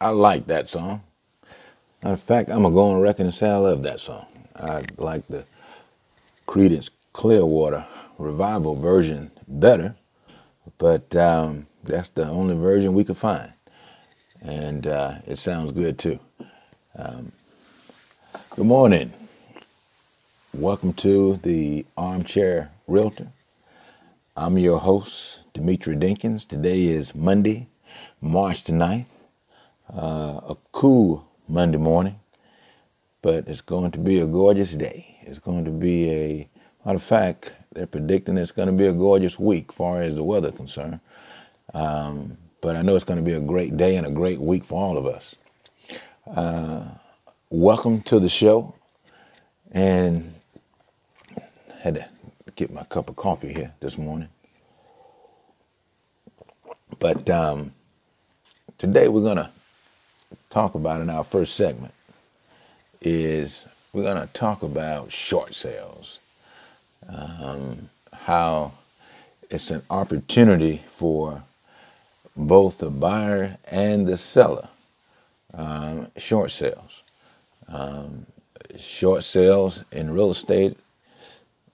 I like that song. Matter of fact, I'm gonna go on record and say I love that song. I like the Creedence Clearwater revival version better, but um, that's the only version we could find, and uh, it sounds good too. Um, good morning. Welcome to the Armchair Realtor. I'm your host, Demetri Dinkins. Today is Monday, March the 9th, uh, a cool Monday morning, but it's going to be a gorgeous day. It's going to be a, matter of fact, they're predicting it's going to be a gorgeous week, far as the weather concerned. Um, but I know it's going to be a great day and a great week for all of us. Uh, welcome to the show, and had to get my cup of coffee here this morning. But um, today we're going to talk about in our first segment is we're going to talk about short sales, um, how it's an opportunity for both the buyer and the seller. Um, short sales. Um, short sales in real estate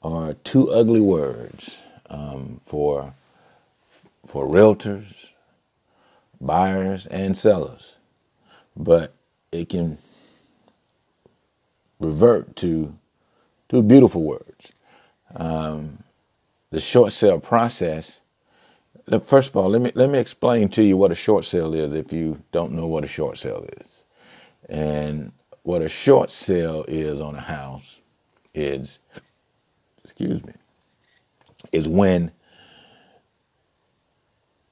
are two ugly words um, for for realtors, buyers, and sellers, but it can revert to two beautiful words. Um, the short sale process. First of all, let me let me explain to you what a short sale is if you don't know what a short sale is. And what a short sale is on a house is, excuse me, is when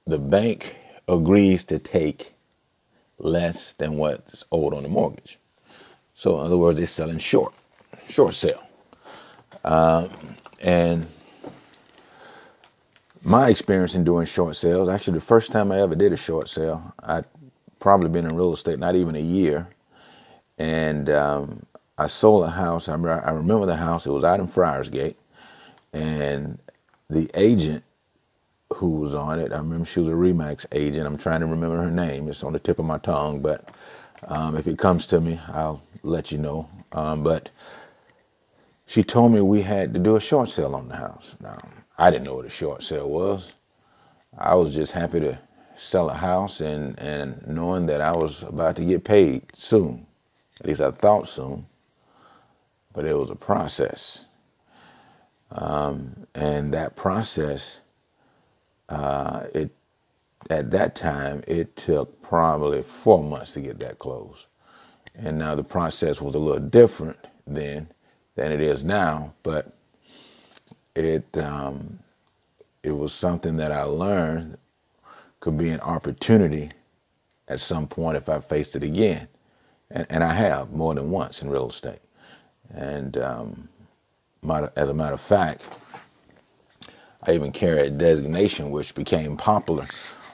the bank agrees to take less than what's owed on the mortgage. So, in other words, they're selling short, short sale. Um, and my experience in doing short sales, actually, the first time I ever did a short sale, I'd probably been in real estate not even a year. And um, I sold a house. I remember the house, it was out in Friarsgate. And the agent who was on it. I remember she was a Remax agent. I'm trying to remember her name. It's on the tip of my tongue, but um, if it comes to me, I'll let you know. Um, but she told me we had to do a short sale on the house. Now, I didn't know what a short sale was. I was just happy to sell a house and, and knowing that I was about to get paid soon. At least I thought soon. But it was a process. Um, and that process uh, it at that time it took probably four months to get that closed, and now the process was a little different then than it is now, but it um, it was something that I learned could be an opportunity at some point if I faced it again, and, and I have more than once in real estate, and um, as a matter of fact I even carry a designation which became popular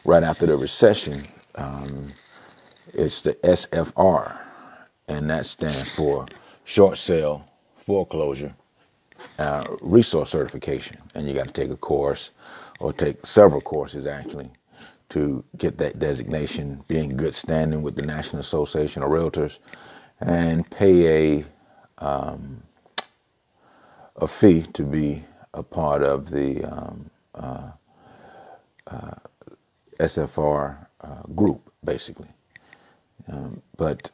right after the recession. Um, it's the SFR, and that stands for Short Sale Foreclosure uh, Resource Certification. And you got to take a course or take several courses actually to get that designation, be in good standing with the National Association of Realtors, and pay a um, a fee to be a part of the um, uh, uh, SFR uh, group, basically. Um, but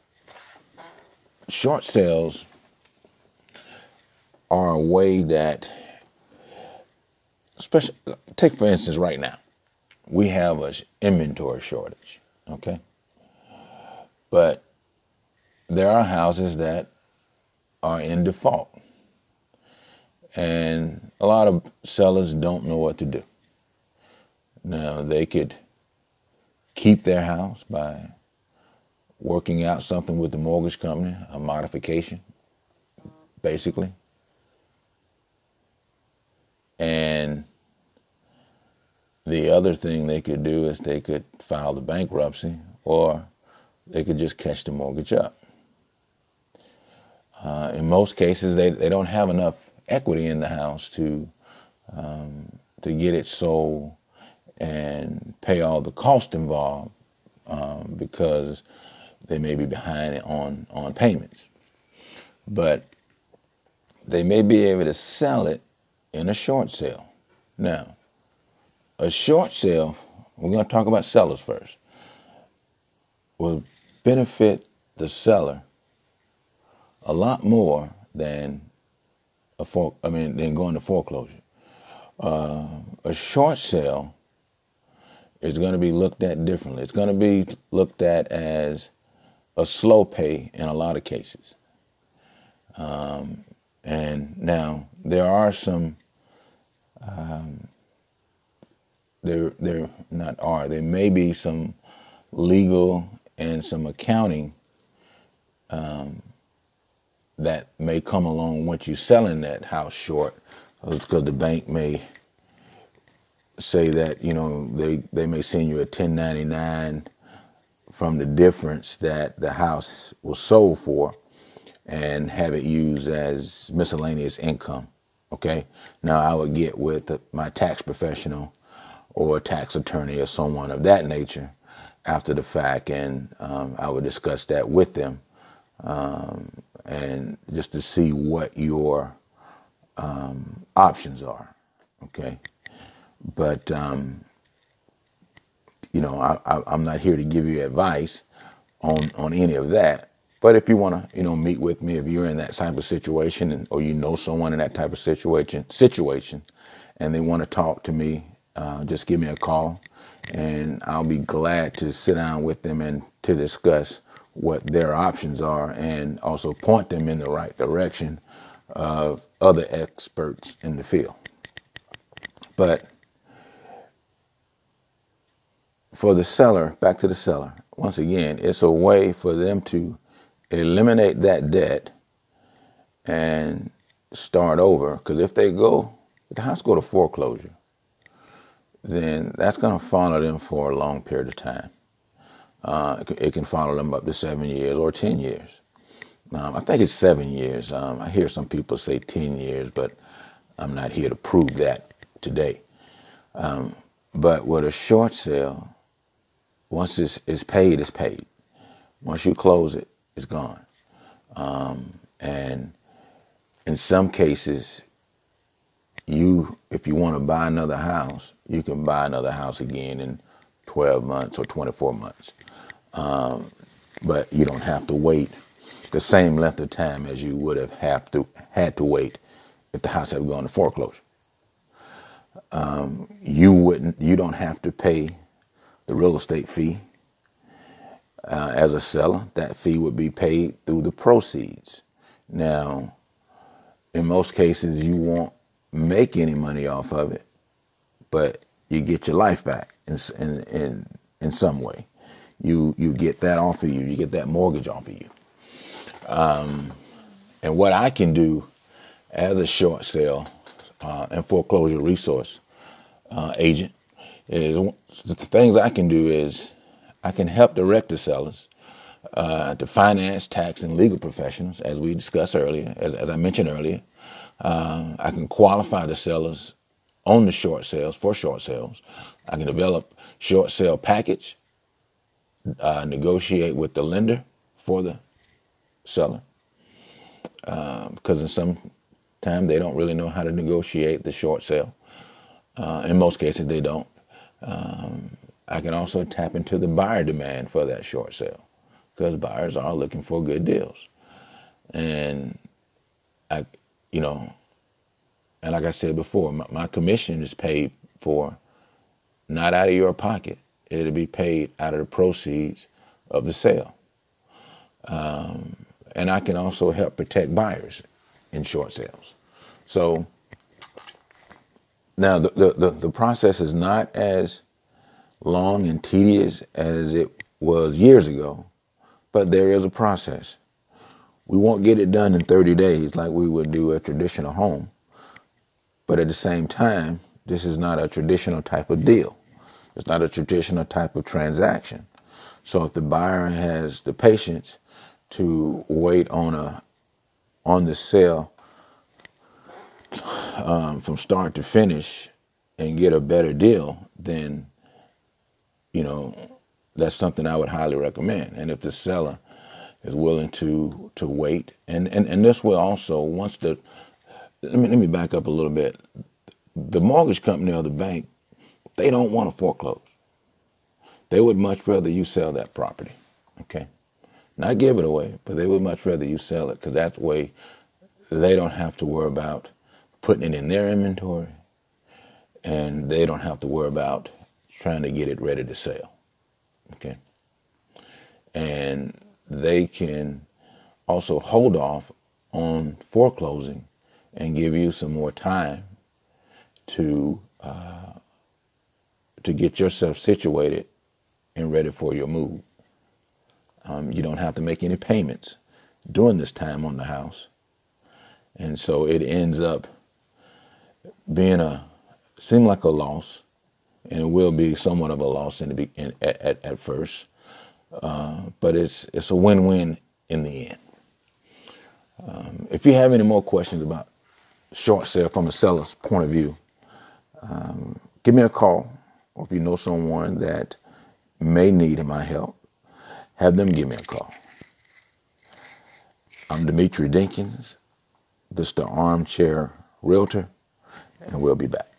short sales are a way that, especially, take for instance, right now, we have an inventory shortage, okay? But there are houses that are in default. And a lot of sellers don't know what to do. Now, they could keep their house by working out something with the mortgage company, a modification, basically. And the other thing they could do is they could file the bankruptcy or they could just catch the mortgage up. Uh, in most cases, they, they don't have enough equity in the house to um, to get it sold and pay all the cost involved um, because they may be behind on on payments, but they may be able to sell it in a short sale. Now, a short sale, we're going to talk about sellers first, will benefit the seller a lot more than a I mean, than going to foreclosure. Uh, a short sale is going to be looked at differently. It's going to be looked at as a slow pay in a lot of cases. Um, and now there are some, um, there there not are there may be some legal and some accounting um, that may come along once you're selling that house short. Because the bank may say that you know they they may send you a 1099 from the difference that the house was sold for and have it used as miscellaneous income okay now i would get with my tax professional or a tax attorney or someone of that nature after the fact and um, i would discuss that with them um, and just to see what your um, options are okay but um, you know, I, am not here to give you advice on on any of that. But if you want to, you know, meet with me, if you're in that type of situation, and, or you know someone in that type of situation, situation, and they want to talk to me, uh, just give me a call, and I'll be glad to sit down with them and to discuss what their options are, and also point them in the right direction of other experts in the field. But for the seller, back to the seller, once again, it's a way for them to eliminate that debt and start over. Because if they go, if the house go to foreclosure, then that's going to follow them for a long period of time. Uh, it, can follow them up to seven years or 10 years. Um, I think it's seven years. Um, I hear some people say 10 years, but I'm not here to prove that today. Um, but with a short sale, once it's, it's paid, it's paid. Once you close it, it's gone. Um, and in some cases, you, if you want to buy another house, you can buy another house again in 12 months or 24 months. Um, but you don't have to wait the same length of time as you would have have to had to wait if the house had gone to foreclosure. Um, you wouldn't. You don't have to pay the real estate fee. Uh, as a seller, that fee would be paid through the proceeds. Now, in most cases, you won't make any money off of it, but you get your life back in in in, in some way. You you get that off of you. You get that mortgage off of you. Um, and what I can do as a short sale uh, and foreclosure resource uh, agent is the things I can do is I can help direct the sellers uh, to finance, tax, and legal professionals, as we discussed earlier, as, as I mentioned earlier. Uh, I can qualify the sellers on the short sales for short sales. I can develop short sale package, uh, negotiate with the lender for the seller, because uh, in some time they don't really know how to negotiate the short sale. Uh, in most cases, they don't. Um, I can also tap into the buyer demand for that short sale because buyers are looking for good deals. And I, you know, and like I said before, my, my commission is paid for not out of your pocket. It'll be paid out of the proceeds of the sale. Um, and I can also help protect buyers in short sales. So now, the, the, the, the process is not as long and tedious as it was years ago, but there is a process. We won't get it done in 30 days like we would do a traditional home. But at the same time, this is not a traditional type of deal. It's not a traditional type of transaction. So if the buyer has the patience to wait on a on the sale um, from start to finish and get a better deal, then you know that's something I would highly recommend. And if the seller is willing to to wait, and and and this will also once the let me let me back up a little bit. The mortgage company or the bank, they don't want to foreclose. They would much rather you sell that property. Okay, not give it away, but they would much rather you sell it because that way they don't have to worry about putting it in their inventory, and they don't have to worry about trying to get it ready to sell. Okay. And they can also hold off on foreclosing and give you some more time to uh, to get yourself situated and ready for your move. Um, you don't have to make any payments during this time on the house, and so it ends up being a seem like a loss, and it will be somewhat of a loss in the in, at, at, first, uh, but it's it's a win-win in the end. Um, if you have any more questions about short sale from a seller's point of view, um, give me a call, or if you know someone that may need my help, have them give me a call. I'm Dimitri Dinkins, this is the Armchair Realtor, and we'll be back.